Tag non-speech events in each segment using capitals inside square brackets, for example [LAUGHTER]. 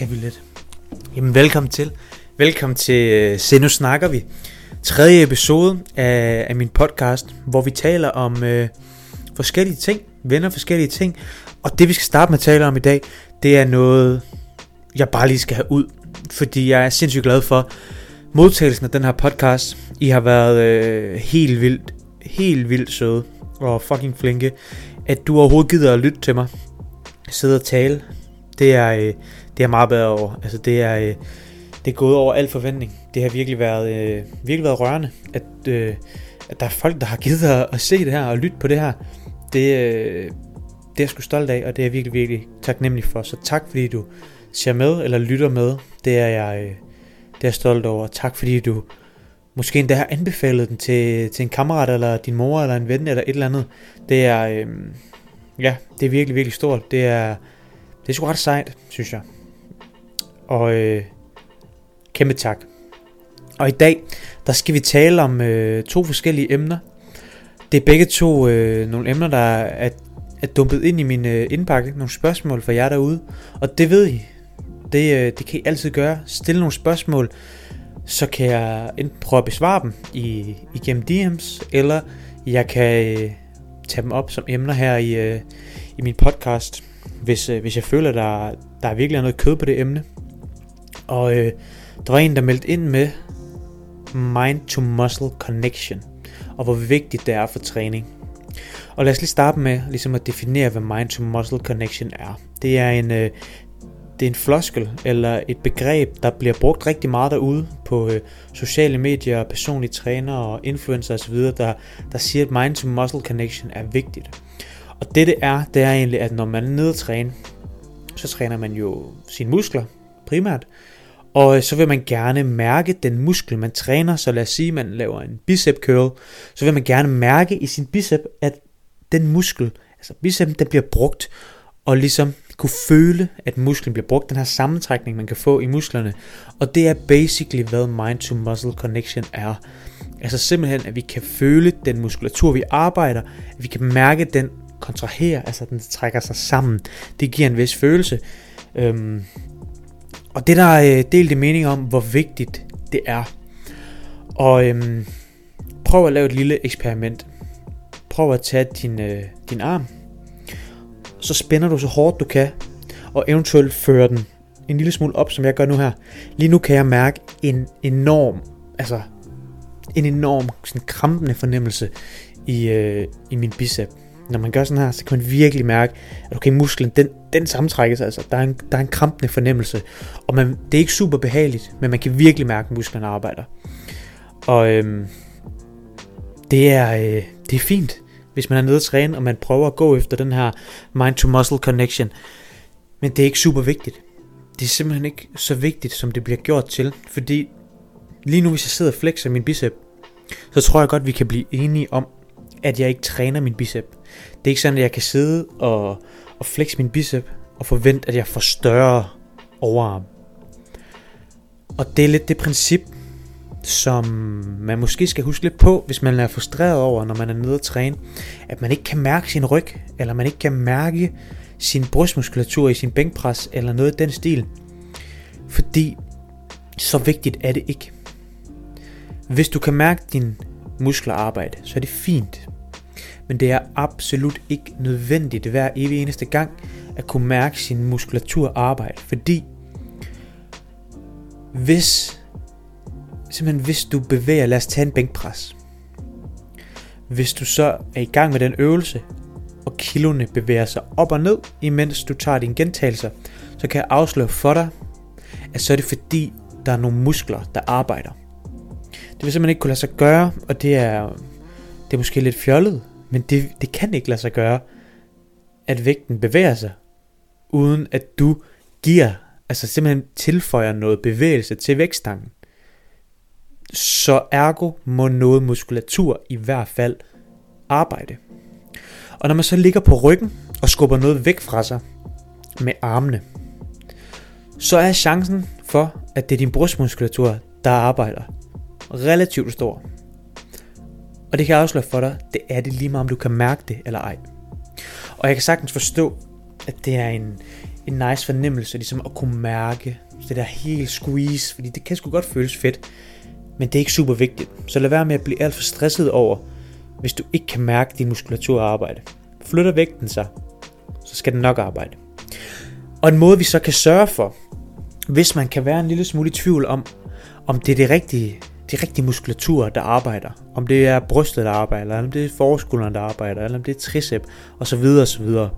kan vi lidt. Jamen velkommen til. Velkommen til øh, uh, Se nu snakker vi. Tredje episode af, af min podcast, hvor vi taler om øh, forskellige ting. Vender forskellige ting. Og det vi skal starte med at tale om i dag, det er noget, jeg bare lige skal have ud. Fordi jeg er sindssygt glad for modtagelsen af den her podcast. I har været øh, helt vildt, helt vildt søde og fucking flinke. At du overhovedet gider at lytte til mig. Sidde og tale. Det er, øh, det har meget været over. Altså det er, øh, det er gået over al forventning. Det har virkelig været, øh, virkelig været rørende, at, øh, at der er folk, der har givet at, at se det her og lytte på det her. Det, øh, det er jeg sgu stolt af, og det er jeg virkelig, virkelig taknemmelig for. Så tak fordi du ser med eller lytter med. Det er jeg, øh, det er jeg stolt over. Tak fordi du måske endda har anbefalet den til, til en kammerat eller din mor eller en ven eller et eller andet. Det er, øh, ja, det er virkelig, virkelig stort. Det er, det er sgu ret sejt, synes jeg. Og øh, kæmpe tak. Og i dag, der skal vi tale om øh, to forskellige emner. Det er begge to øh, nogle emner, der er, er dumpet ind i min øh, indpakke. Nogle spørgsmål fra jer derude. Og det ved I. Det, øh, det kan I altid gøre. Stille nogle spørgsmål, så kan jeg enten prøve at besvare dem i, igennem DM's, eller jeg kan øh, tage dem op som emner her i, øh, i min podcast, hvis, øh, hvis jeg føler, der, der er virkelig noget kød på det emne. Og øh, der var en, der meldte ind med mind-to-muscle connection, og hvor vigtigt det er for træning. Og lad os lige starte med ligesom at definere, hvad mind-to-muscle connection er. Det er en, øh, det er en floskel eller et begreb, der bliver brugt rigtig meget derude på øh, sociale medier, personlige trænere og influencer osv., der, der siger, at mind-to-muscle connection er vigtigt. Og det det er, det er egentlig, at når man er nede at træne, så træner man jo sine muskler primært, og øh, så vil man gerne mærke den muskel, man træner. Så lad os sige, at man laver en bicep curl. Så vil man gerne mærke i sin bicep, at den muskel, altså bicepen, den bliver brugt. Og ligesom kunne føle, at musklen bliver brugt. Den her sammentrækning, man kan få i musklerne. Og det er basically, hvad mind-to-muscle connection er. Altså simpelthen, at vi kan føle den muskulatur, vi arbejder. At vi kan mærke, at den kontraherer, altså den trækker sig sammen. Det giver en vis følelse. Øhm, og det der er øh, mening om, hvor vigtigt det er. Og øhm, prøv at lave et lille eksperiment. Prøv at tage din, øh, din arm. Så spænder du så hårdt du kan. Og eventuelt fører den en lille smule op, som jeg gør nu her. Lige nu kan jeg mærke en enorm, altså en enorm sådan krampende fornemmelse i, øh, i min bicep når man gør sådan her, så kan man virkelig mærke, at okay, musklen, den, den sammentrækkes altså. Der er, en, der er en krampende fornemmelse. Og man, det er ikke super behageligt, men man kan virkelig mærke, at musklerne arbejder. Og øhm, det, er, øh, det er fint, hvis man er nede at træne, og man prøver at gå efter den her mind-to-muscle connection. Men det er ikke super vigtigt. Det er simpelthen ikke så vigtigt, som det bliver gjort til. Fordi lige nu, hvis jeg sidder og flexer min bicep, så tror jeg godt, vi kan blive enige om, at jeg ikke træner min bicep. Det er ikke sådan, at jeg kan sidde og, og flex min bicep og forvente, at jeg får større overarm. Og det er lidt det princip, som man måske skal huske lidt på, hvis man er frustreret over, når man er nede at træne, at man ikke kan mærke sin ryg, eller man ikke kan mærke sin brystmuskulatur i sin bænkpres, eller noget i den stil. Fordi så vigtigt er det ikke. Hvis du kan mærke din muskler arbejde, så er det fint. Men det er absolut ikke nødvendigt hver evig eneste gang at kunne mærke sin muskulatur arbejde, fordi hvis simpelthen hvis du bevæger, lad os tage en bænkpres. Hvis du så er i gang med den øvelse, og kiloene bevæger sig op og ned, imens du tager dine gentagelser, så kan jeg afsløre for dig, at så er det fordi, der er nogle muskler, der arbejder. Det vil simpelthen ikke kunne lade sig gøre, og det er, det er måske lidt fjollet, men det, det kan ikke lade sig gøre, at vægten bevæger sig, uden at du giver, altså simpelthen tilføjer noget bevægelse til vægtstangen. Så ergo må noget muskulatur i hvert fald arbejde. Og når man så ligger på ryggen og skubber noget væk fra sig med armene, så er chancen for, at det er din brystmuskulatur, der arbejder, relativt stor. Og det kan jeg afsløre for dig, det er det lige meget om du kan mærke det eller ej. Og jeg kan sagtens forstå, at det er en, en nice fornemmelse, ligesom at kunne mærke det der helt squeeze, fordi det kan sgu godt føles fedt, men det er ikke super vigtigt. Så lad være med at blive alt for stresset over, hvis du ikke kan mærke din muskulatur arbejde. Flytter vægten sig, så skal den nok arbejde. Og en måde vi så kan sørge for, hvis man kan være en lille smule i tvivl om, om det er det rigtige, de rigtige muskulatur, der arbejder. Om det er brystet, der arbejder, eller om det er forskulderen, der arbejder, eller om det er tricep, og så videre, og så videre.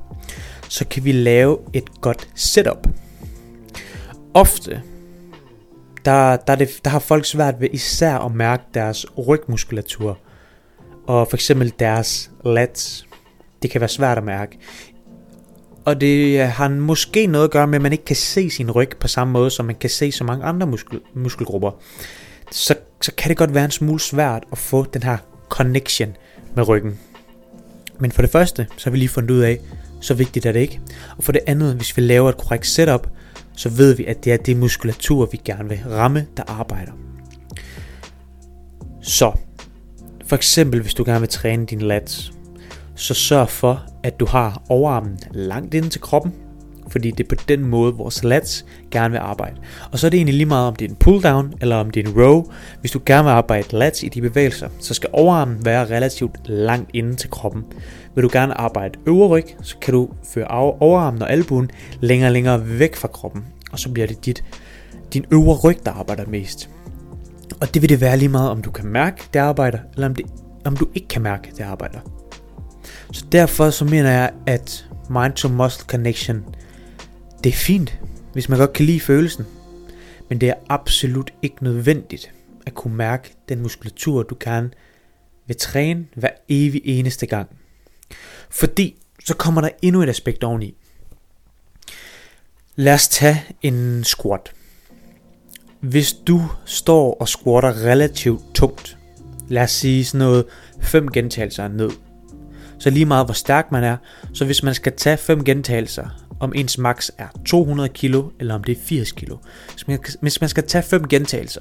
Så kan vi lave et godt setup. Ofte, der, der, det, der har folk svært ved især at mærke deres rygmuskulatur, og for eksempel deres lats. Det kan være svært at mærke. Og det har måske noget at gøre med, at man ikke kan se sin ryg på samme måde, som man kan se så mange andre muskel, muskelgrupper. Så, så kan det godt være en smule svært at få den her connection med ryggen. Men for det første, så har vi lige fundet ud af, så vigtigt er det ikke. Og for det andet, hvis vi laver et korrekt setup, så ved vi, at det er det muskulatur, vi gerne vil ramme, der arbejder. Så, for eksempel hvis du gerne vil træne din lats, så sørg for, at du har overarmen langt ind til kroppen, fordi det er på den måde, vores lats gerne vil arbejde. Og så er det egentlig lige meget, om det er en pull down eller om det er en row. Hvis du gerne vil arbejde lats i de bevægelser, så skal overarmen være relativt langt inde til kroppen. Vil du gerne arbejde øvre ryg, så kan du føre overarmen og albuen længere og længere væk fra kroppen. Og så bliver det dit, din øvre ryg, der arbejder mest. Og det vil det være lige meget, om du kan mærke, det arbejder, eller om, det, om du ikke kan mærke, det arbejder. Så derfor så mener jeg, at mind to muscle connection, det er fint, hvis man godt kan lide følelsen. Men det er absolut ikke nødvendigt at kunne mærke den muskulatur, du gerne vil træne hver evig eneste gang. Fordi så kommer der endnu et aspekt oveni. Lad os tage en squat. Hvis du står og squatter relativt tungt, lad os sige sådan noget 5 gentagelser ned, så lige meget hvor stærk man er, så hvis man skal tage 5 gentagelser, om ens max er 200 kg eller om det er 80 kg. Hvis man skal tage 5 gentagelser,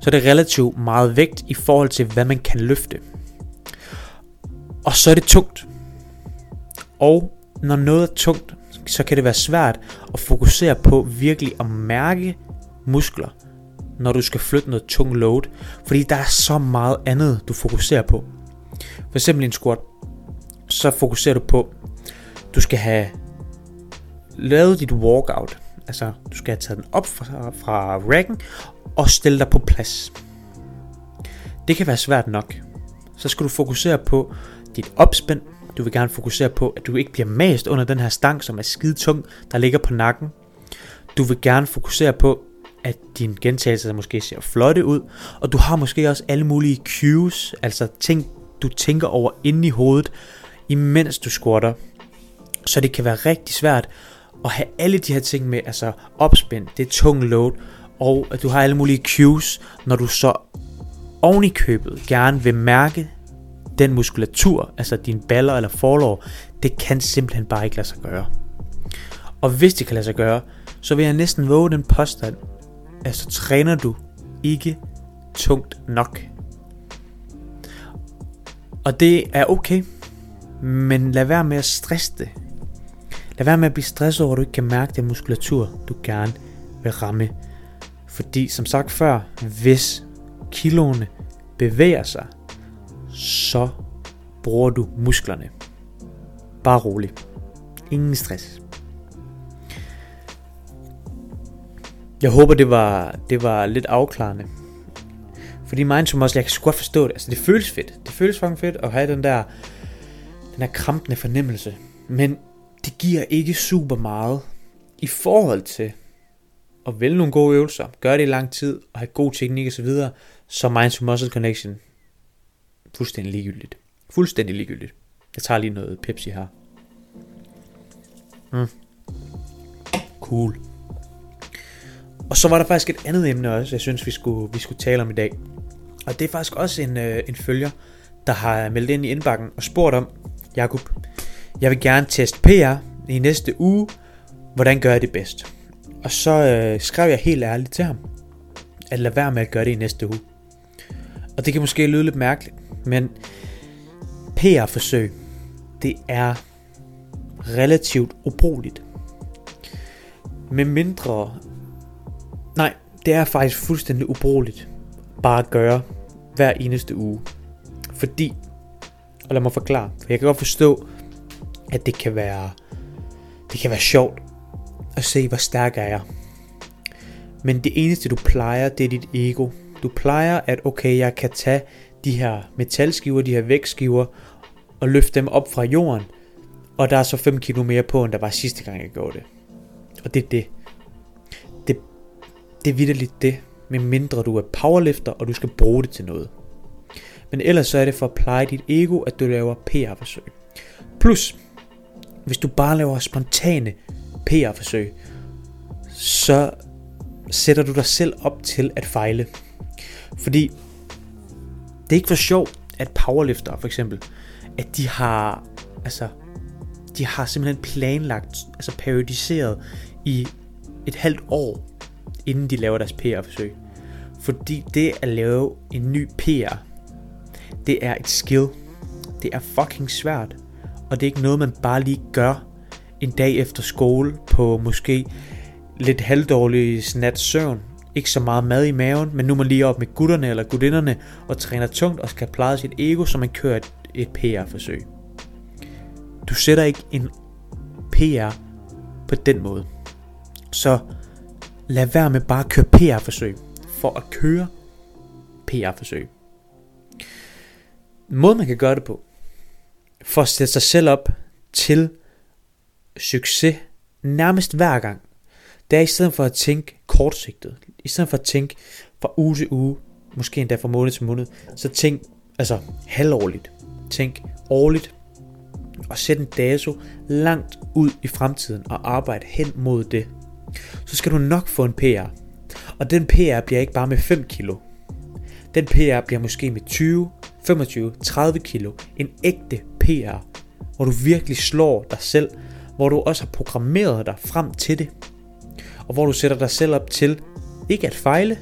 så er det relativt meget vægt i forhold til hvad man kan løfte. Og så er det tungt. Og når noget er tungt, så kan det være svært at fokusere på virkelig at mærke muskler, når du skal flytte noget tung load, fordi der er så meget andet, du fokuserer på. For eksempel en squat, så fokuserer du på, du skal have lavet dit walkout. Altså, du skal have taget den op fra, fra racken og stille dig på plads. Det kan være svært nok. Så skal du fokusere på dit opspænd. Du vil gerne fokusere på, at du ikke bliver mast under den her stang, som er skide tung, der ligger på nakken. Du vil gerne fokusere på, at din gentagelser måske ser flotte ud, og du har måske også alle mulige cues, altså ting, du tænker over inde i hovedet, imens du squatter. Så det kan være rigtig svært at have alle de her ting med, altså opspænd, det er tung load, og at du har alle mulige cues, når du så oven i købet gerne vil mærke den muskulatur, altså dine baller eller forlår, det kan simpelthen bare ikke lade sig gøre. Og hvis det kan lade sig gøre, så vil jeg næsten våge den påstand, at så træner du ikke tungt nok. Og det er okay, men lad være med at stresse det. Lad være med at blive stresset over, at du ikke kan mærke den muskulatur, du gerne vil ramme. Fordi som sagt før, hvis kiloene bevæger sig, så bruger du musklerne. Bare rolig. Ingen stress. Jeg håber, det var, det var lidt afklarende. Fordi mind to muscle, jeg kan sgu godt forstå det. Altså, det føles fedt. Det føles fucking fedt at have den der, den her krampende fornemmelse. Men det giver ikke super meget i forhold til at vælge nogle gode øvelser, gøre det i lang tid og have god teknik osv., så mind to muscle connection fuldstændig ligegyldigt. Fuldstændig ligegyldigt. Jeg tager lige noget Pepsi her. Mm. Cool. Og så var der faktisk et andet emne også, jeg synes, vi skulle, vi skulle tale om i dag. Og det er faktisk også en, øh, en følger, der har meldt ind i indbakken og spurgt om, Jakob, jeg vil gerne teste PR i næste uge. Hvordan gør jeg det bedst? Og så øh, skrev jeg helt ærligt til ham, at lade være med at gøre det i næste uge. Og det kan måske lyde lidt mærkeligt, men PR-forsøg, det er relativt ubrugeligt. Med mindre... Nej, det er faktisk fuldstændig ubrugeligt. Bare at gøre hver eneste uge. Fordi, og lad mig forklare, for jeg kan godt forstå, at det kan være, det kan være sjovt at se, hvor stærk er jeg. Men det eneste du plejer, det er dit ego. Du plejer, at okay, jeg kan tage de her metalskiver, de her vægtskiver, og løfte dem op fra jorden, og der er så 5 kilo mere på, end der var sidste gang, jeg gjorde det. Og det er det. Det, det er vidderligt det, med mindre du er powerlifter, og du skal bruge det til noget. Men ellers så er det for at pleje dit ego, at du laver PR-forsøg. Plus, hvis du bare laver spontane PR-forsøg, så sætter du dig selv op til at fejle. Fordi det er ikke for sjov, at powerlifter for eksempel, at de har, altså, de har simpelthen planlagt, altså periodiseret i et halvt år, inden de laver deres PR-forsøg. Fordi det at lave en ny PR, det er et skill. Det er fucking svært. Og det er ikke noget, man bare lige gør en dag efter skole på måske lidt halvdårlig nat søvn. Ikke så meget mad i maven, men nu er man lige op med gutterne eller gudinderne og træner tungt og skal pleje sit ego, så man kører et, et PR-forsøg. Du sætter ikke en PR på den måde. Så lad være med bare at køre PR-forsøg for at køre PR-forsøg måde, man kan gøre det på, for at sætte sig selv op til succes nærmest hver gang, det er i stedet for at tænke kortsigtet, i stedet for at tænke fra uge til uge, måske endda fra måned til måned, så tænk altså halvårligt, tænk årligt, og sæt en dato langt ud i fremtiden og arbejde hen mod det. Så skal du nok få en PR. Og den PR bliver ikke bare med 5 kilo. Den PR bliver måske med 20, 25, 30 kilo. En ægte PR, hvor du virkelig slår dig selv, hvor du også har programmeret dig frem til det, og hvor du sætter dig selv op til ikke at fejle,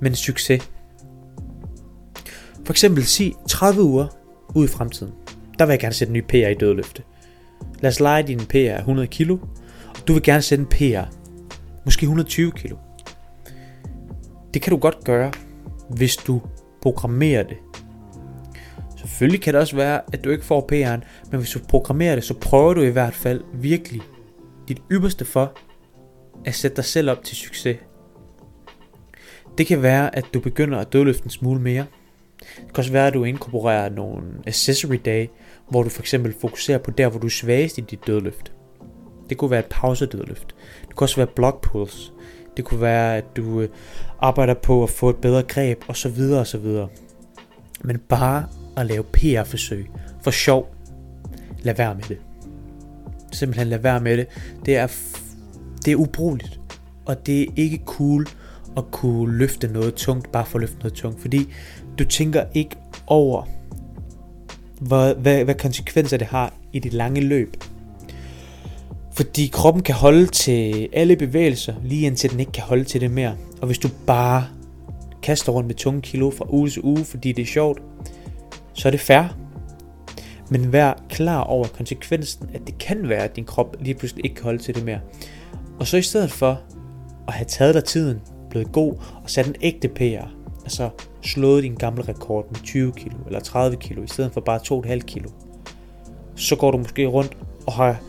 men succes. For eksempel sig 30 uger ud i fremtiden. Der vil jeg gerne sætte en ny PR i dødløfte. Lad os lege din PR 100 kilo, og du vil gerne sætte en PR, måske 120 kilo. Det kan du godt gøre, hvis du programmerer det Selvfølgelig kan det også være, at du ikke får PR'en, men hvis du programmerer det, så prøver du i hvert fald virkelig dit ypperste for at sætte dig selv op til succes. Det kan være, at du begynder at dødløfte en smule mere. Det kan også være, at du inkorporerer nogle accessory day, hvor du for eksempel fokuserer på der, hvor du er svagest i dit dødløft. Det kunne være et pausedødløft. Det kunne også være block pulls. Det kunne være, at du øh, arbejder på at få et bedre greb, osv. osv. Men bare at lave PR-forsøg for sjov. Lad være med det. Simpelthen lad være med det. Det er, det er ubrugeligt. Og det er ikke cool at kunne løfte noget tungt, bare for at løfte noget tungt. Fordi du tænker ikke over, hvad, hvad, hvad konsekvenser det har i dit lange løb. Fordi kroppen kan holde til alle bevægelser, lige indtil den ikke kan holde til det mere. Og hvis du bare kaster rundt med tunge kilo fra uge til uge, fordi det er sjovt, så er det fair. Men vær klar over konsekvensen, at det kan være, at din krop lige pludselig ikke kan holde til det mere. Og så i stedet for at have taget dig tiden, blevet god og sat en ægte PR, altså slået din gamle rekord med 20 kilo eller 30 kilo, i stedet for bare 2,5 kilo, så går du måske rundt og har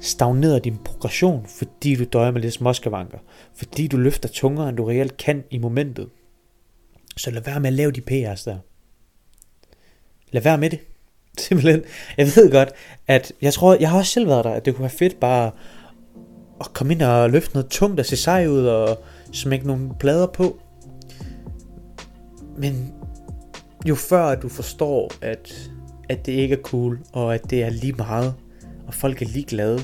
stagneret din progression, fordi du døjer med lidt småskavanker, fordi du løfter tungere, end du reelt kan i momentet. Så lad være med at lave de PR's der. Lad være med det. [LAUGHS] Simpelthen. Jeg ved godt, at jeg tror, jeg har også selv været der, at det kunne være fedt bare at komme ind og løfte noget tungt og se sej ud og smække nogle plader på. Men jo før du forstår, at, at det ikke er cool, og at det er lige meget, og folk er ligeglade,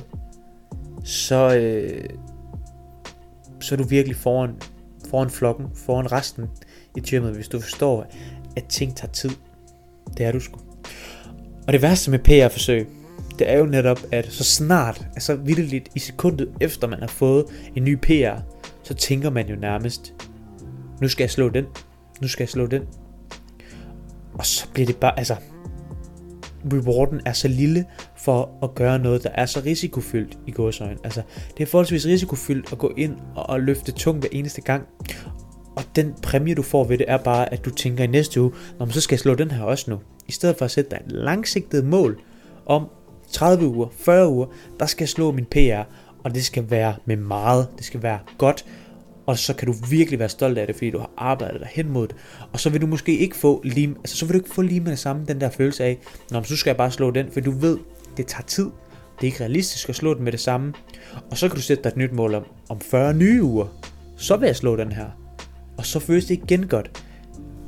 så, øh, så er du virkelig foran, foran flokken, foran resten i gymmet, hvis du forstår, at ting tager tid. Det er du sgu. Og det værste med PR-forsøg, det er jo netop, at så snart, altså vidteligt i sekundet efter man har fået en ny PR, så tænker man jo nærmest, nu skal jeg slå den, nu skal jeg slå den. Og så bliver det bare, altså, rewarden er så lille, for at gøre noget, der er så risikofyldt i gåsøjne. Altså, det er forholdsvis risikofyldt at gå ind og, og løfte tungt hver eneste gang. Og den præmie, du får ved det, er bare, at du tænker i næste uge, når man så skal jeg slå den her også nu. I stedet for at sætte dig et langsigtet mål om 30 uger, 40 uger, der skal jeg slå min PR, og det skal være med meget, det skal være godt, og så kan du virkelig være stolt af det, fordi du har arbejdet dig hen mod det. Og så vil du måske ikke få lige, altså så vil du ikke få lige med det samme, den der følelse af, når så skal jeg bare slå den, for du ved, det tager tid. Det er ikke realistisk at slå den med det samme. Og så kan du sætte dig et nyt mål om, om 40 nye uger. Så vil jeg slå den her. Og så føles det igen godt.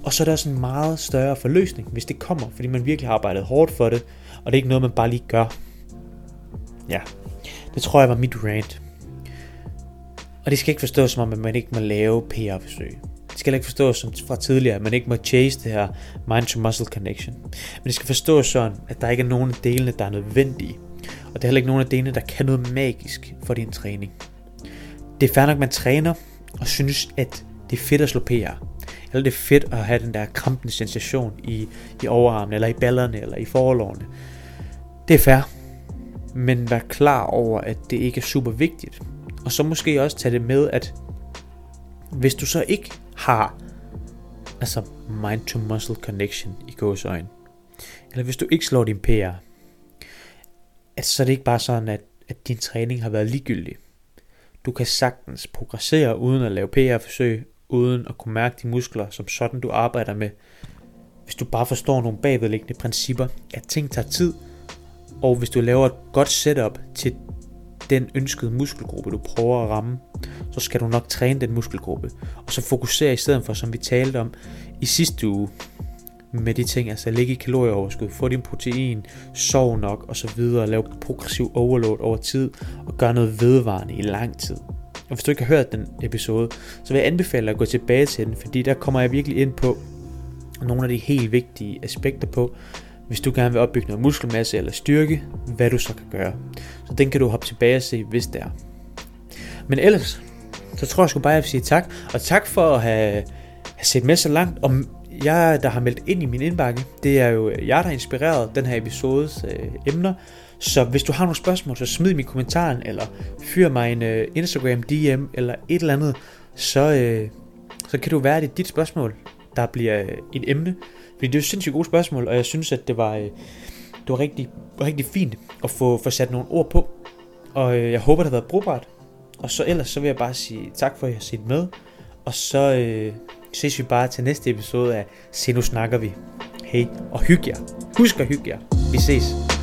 Og så er der sådan en meget større forløsning, hvis det kommer, fordi man virkelig har arbejdet hårdt for det, og det er ikke noget, man bare lige gør. Ja, det tror jeg var mit rant. Og det skal ikke forstås som om, at man ikke må lave PR-forsøg. Det skal ikke forstås som fra tidligere, at man ikke må chase det her mind-to-muscle connection. Men det skal forstås sådan, at der ikke er nogen af delene, der er nødvendige. Og det er heller ikke nogen af delene, der kan noget magisk for din træning. Det er fair nok, at man træner og synes, at det er fedt at slå PR. Eller det er fedt at have den der krampende sensation i, i overarmen, eller i ballerne, eller i forlovene. Det er fair. Men vær klar over, at det ikke er super vigtigt. Og så måske også tage det med, at hvis du så ikke har altså mind-to-muscle connection i gåsøjne, eller hvis du ikke slår din PR, at så er det ikke bare sådan, at, at din træning har været ligegyldig. Du kan sagtens progressere uden at lave PR-forsøg, uden at kunne mærke de muskler, som sådan du arbejder med. Hvis du bare forstår nogle bagvedliggende principper, at ting tager tid, og hvis du laver et godt setup til den ønskede muskelgruppe, du prøver at ramme, så skal du nok træne den muskelgruppe. Og så fokusere i stedet for, som vi talte om i sidste uge, med de ting, altså ligge i kalorieoverskud, få din protein, sov nok og så videre, lave progressiv overload over tid og gøre noget vedvarende i lang tid. Og hvis du ikke har hørt den episode, så vil jeg anbefale dig at gå tilbage til den, fordi der kommer jeg virkelig ind på nogle af de helt vigtige aspekter på, hvis du gerne vil opbygge noget muskelmasse eller styrke, hvad du så kan gøre. Så den kan du hoppe tilbage og se, hvis det er. Men ellers, så tror jeg sgu bare, at jeg vil sige tak. Og tak for at have, have set med så langt. Og jeg, der har meldt ind i min indbakke, det er jo jeg, der har inspireret den her episodes øh, emner. Så hvis du har nogle spørgsmål, så smid dem i kommentaren, eller fyr mig en øh, Instagram DM, eller et eller andet, så, øh, så kan du være det dit spørgsmål, der bliver øh, et emne. Fordi det er jo sindssygt gode spørgsmål, og jeg synes, at det var, øh, det var rigtig, rigtig fint at få, få sat nogle ord på. Og øh, jeg håber, det har været brugbart. Og så ellers så vil jeg bare sige tak for, at I har set med. Og så øh, ses vi bare til næste episode af Se nu snakker vi. Hej, og hyg jer. Husk at hygge jer. Vi ses.